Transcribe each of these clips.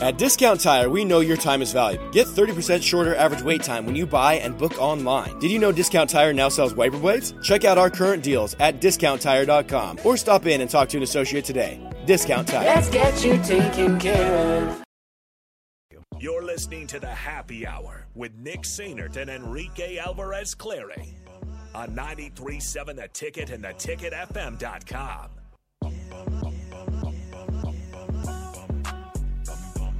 At Discount Tire, we know your time is valuable. Get 30% shorter average wait time when you buy and book online. Did you know Discount Tire now sells wiper blades? Check out our current deals at discounttire.com or stop in and talk to an associate today. Discount Tire. Let's get you taken care of. You're listening to the Happy Hour with Nick Sainert and Enrique Alvarez Clary on 93.7 The Ticket and theticketfm.com.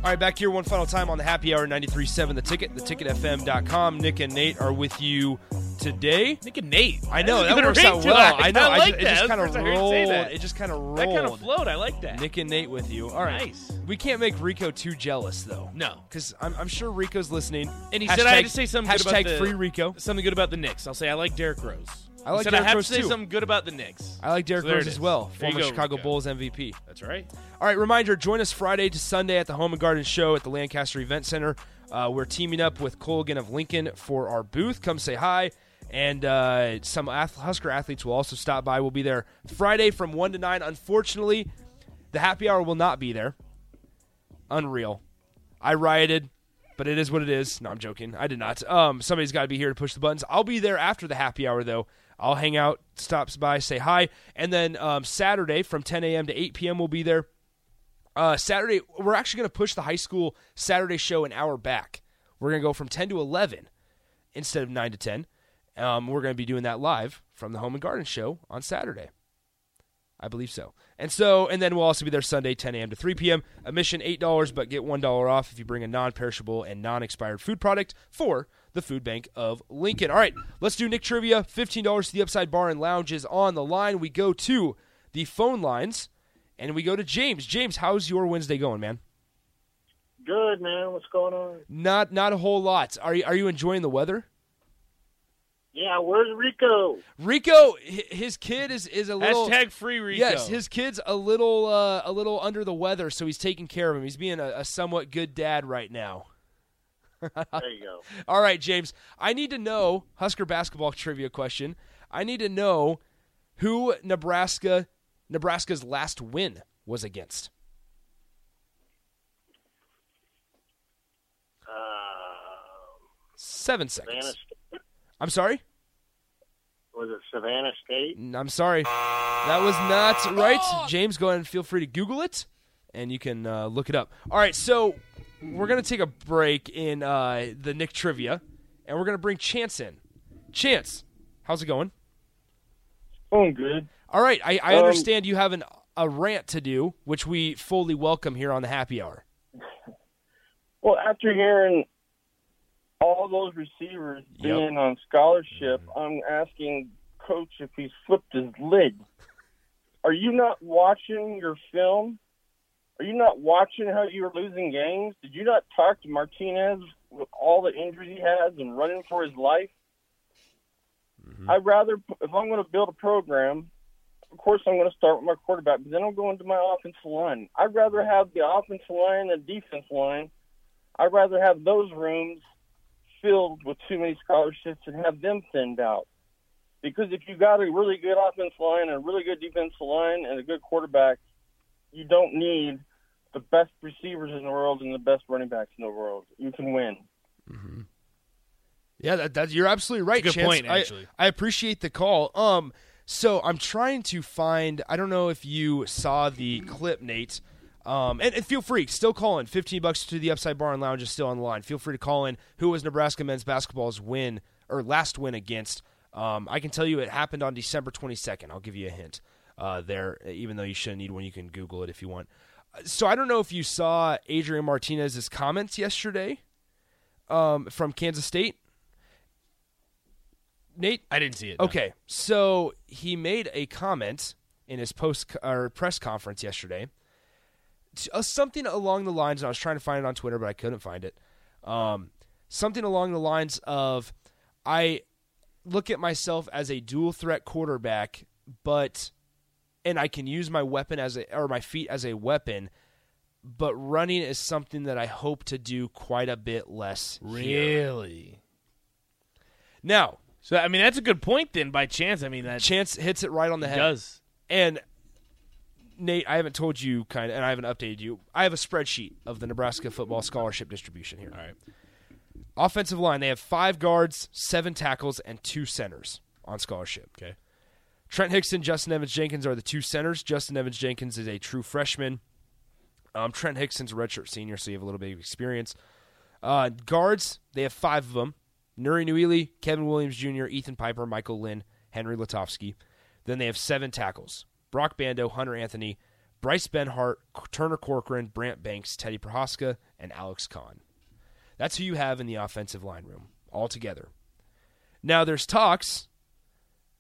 All right, back here one final time on the Happy Hour 93.7 The Ticket, theticketfm.com. Nick and Nate are with you today. Nick and Nate. I know that works out well. that. I know. I like just, that. It just kind of first I heard you say rolled. It just kind of rolled. That kind of flowed. I like that. Nick and Nate with you. All right. Nice. We can't make Rico too jealous though. No. because I'm, I'm sure Rico's listening. And he hashtag, said I had to say something good hashtag about the free Rico. Something good about the Knicks. I'll say I like Derrick Rose. I like said Derrick I have Rose to say too. something good about the Knicks. I like Derrick So there Rose it as is. well, There you former go, Chicago Rico. Bulls MVP. That's right. All right, reminder join us Friday to Sunday at the Home and Garden Show at the Lancaster Event Center. Uh, we're teaming up with Colgan of Lincoln for our booth. Come say hi. And uh, some ath- Husker athletes will also stop by. We'll be there Friday from 1 to 9. Unfortunately, the happy hour will not be there. Unreal. I rioted, but it is what it is. No, I'm joking. I did not. Um, somebody's got to be here to push the buttons. I'll be there after the happy hour, though. I'll hang out, stops by, say hi. And then um, Saturday from 10 a.m. to 8 p.m., we'll be there. Uh, Saturday, we're actually going to push the high school Saturday show an hour back. We're going to go from 10 to 11 instead of 9 to 10. Um, we're going to be doing that live from the Home and Garden Show on Saturday. I believe so. And so, and then we'll also be there Sunday, 10 a.m. to 3 p.m. Admission $8, but get $1 off if you bring a non perishable and non expired food product for the Food Bank of Lincoln. All right, let's do Nick Trivia. $15 to the Upside Bar and Lounge is on the line. We go to the phone lines and we go to James. James, how's your Wednesday going, man? Good, man. What's going on? Not not a whole lot. Are you, are you enjoying the weather? Yeah, where's Rico? Rico, his kid is, is a little Hashtag free Rico. Yes, his kid's a little uh, a little under the weather, so he's taking care of him. He's being a, a somewhat good dad right now. There you go. All right, James. I need to know Husker basketball trivia question. I need to know who Nebraska Nebraska's last win was against. Uh, Seven Savannah seconds. I'm sorry. Was it Savannah State? I'm sorry. That was not right. James, go ahead and feel free to Google it, and you can uh, look it up. All right, so we're going to take a break in uh, the Nick trivia, and we're going to bring Chance in. Chance, how's it going? Oh, good. All right, I, I Um, understand you have an, a rant to do, which we fully welcome here on the Happy Hour. Well, after hearing all those receivers Yep. being on scholarship, mm-hmm. I'm asking Coach if he's flipped his lid. Are you not watching your film? Are you not watching how you're losing games? Did you not talk to Martinez with all the injuries he has and running for his life? Mm-hmm. I'd rather, if I'm going to build a program, of course I'm going to start with my quarterback, but then I'll go into my offensive line. I'd rather have the offensive line and defense line. I'd rather have those rooms filled with too many scholarships and have them thinned out. Because if you got a really good offensive line and a really good defensive line and a good quarterback, you don't need the best receivers in the world and the best running backs in the world. You can win. Yeah, that, that you're absolutely right. It's a good Chance. point, I- actually. I, appreciate the call. Um, so I'm trying to find. I don't know if you saw the clip, Nate. Um, and, and feel free, still call in. 15 bucks to the Upside Bar and Lounge is still on the line. Feel free to call in. Who was Nebraska men's basketball's win or last win against? Um, I can tell you it happened on December 22nd. I'll give you a hint uh, there, even though you shouldn't need one. You can Google it if you want. So I don't know if you saw Adrian Martinez's comments yesterday um, from Kansas State. Nate, I didn't see it. no. Okay, so he made a comment in his post or press conference yesterday, uh, something along the lines. And I was trying to find it on Twitter, but I couldn't find it. Um, something along the lines of, "I look at myself as a dual threat quarterback, but and I can use my weapon as a or my feet as a weapon." But running is something that I hope to do quite a bit less. here." Really? Now, So I mean, that's a good point. Then, by chance, I mean that Chance hits it right on the he head. does. And Nate, I haven't told you kind of, and I haven't updated you. I have a spreadsheet of the Nebraska football scholarship distribution here. All right. Offensive line, they have five guards, seven tackles, and two centers on scholarship. Okay. Trent Hixson, Justin Evans Jenkins are the two centers. Justin Evans Jenkins is a true freshman. Um, Trent Hixson's a redshirt senior, so you have a little bit of experience. Uh, guards, they have five of them Nouri Nouili, Kevin Williams Jr., Ethan Piper, Michael Lynn, Henry Lutovsky. Then they have seven tackles Broc Bando, Hunter Anthony, Bryce Benhart, Turner Corcoran, Brant Banks, Teddy Prochazka, and Alex Conn. That's who you have in the offensive line room all together. Now, there's talks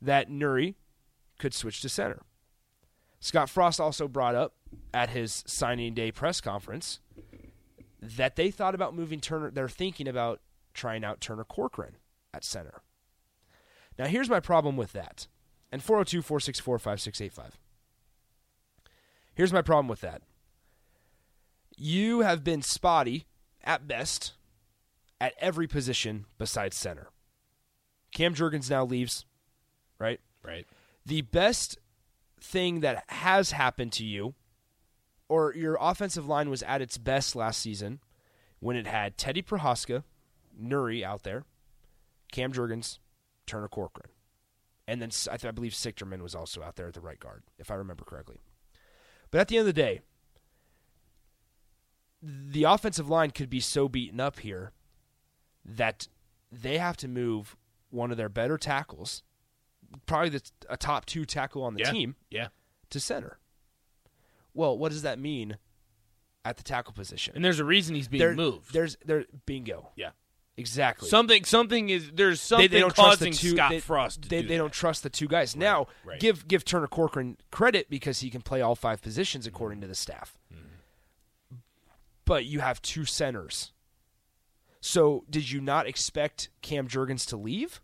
that Nouri could switch to center. Scott Frost also brought up at his signing day press conference that they thought about moving Turner. They're thinking about trying out Turner Corcoran at center. Now, here's my problem with that. And 402 464 5685. Here's my problem with that. You have been spotty at best at every position besides center. Cam Jurgens now leaves, right? Right. The best thing that has happened to you, or your offensive line was at its best last season when it had Teddy Prochazka, Nouri out there, Cam Jurgens, Turner Corcoran. And then I, th- I believe Sichterman was also out there at the right guard, if I remember correctly. But at the end of the day, the offensive line could be so beaten up here that they have to move one of their better tackles, probably the, a top two tackle on the Yeah. team, Yeah. to center. Well, what does that mean at the tackle position? And there's a reason he's being there, moved. There's there bingo. yeah. Exactly. Something something is there's something they don't trust the causing two. Scott they, Frost to they, do they don't trust the two guys. now, right. give give Turner Corcoran credit because he can play all five positions according to the staff. Mm-hmm. But you have two centers. So, did you not expect Cam Jurgens to leave?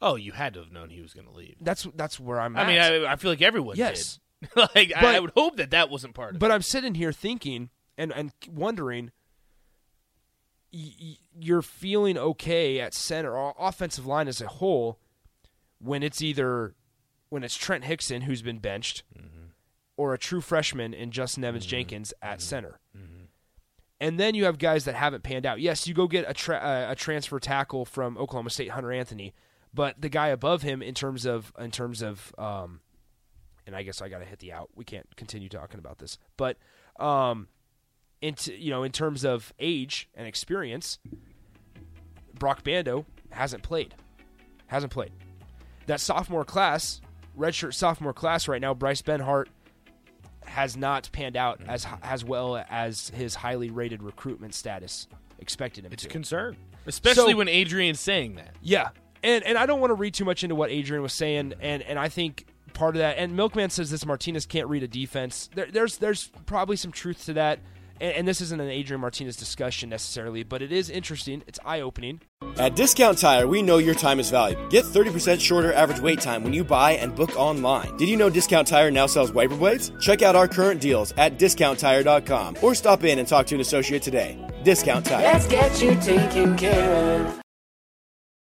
Oh, you had to have known he was going to leave. That's that's where I'm. At. I at. mean, I, I feel like everyone Yes. did. like I, But- I would hope that that wasn't part of But I'm sitting here thinking and and wondering. You're feeling okay at center or offensive line as a whole when it's either when it's Trent Hixson who's been benched or a true freshman in Justin Evans Jenkins at center. And then you have guys that haven't panned out. Yes, you go get a tra- a transfer tackle from Oklahoma State, Hunter Anthony, but the guy above him in terms of in terms of um, and I guess I got to hit the out. We can't continue talking about this, but um, into you know in terms of age and experience, Broc Bando hasn't played, hasn't played. That sophomore class, redshirt sophomore class right now, Bryce Benhart has not panned out as as well as his highly rated recruitment status expected him It's to. a concern, especially So- when Adrian's saying that. Yeah, and and I don't want to read too much into what Adrian was saying, and and I think part of that, and Milkman says this Martinez can't read a defense. There, there's there's probably some truth to that, and, and this isn't an Adrian Martinez discussion necessarily, but it is interesting. It's eye opening. At Discount Tire, we know your time is valuable. Get 30% shorter average wait time when you buy and book online. Did you know Discount Tire now sells wiper blades? Check out our current deals at discounttire.com or stop in and talk to an associate today. Discount Tire. Let's get you taken care of.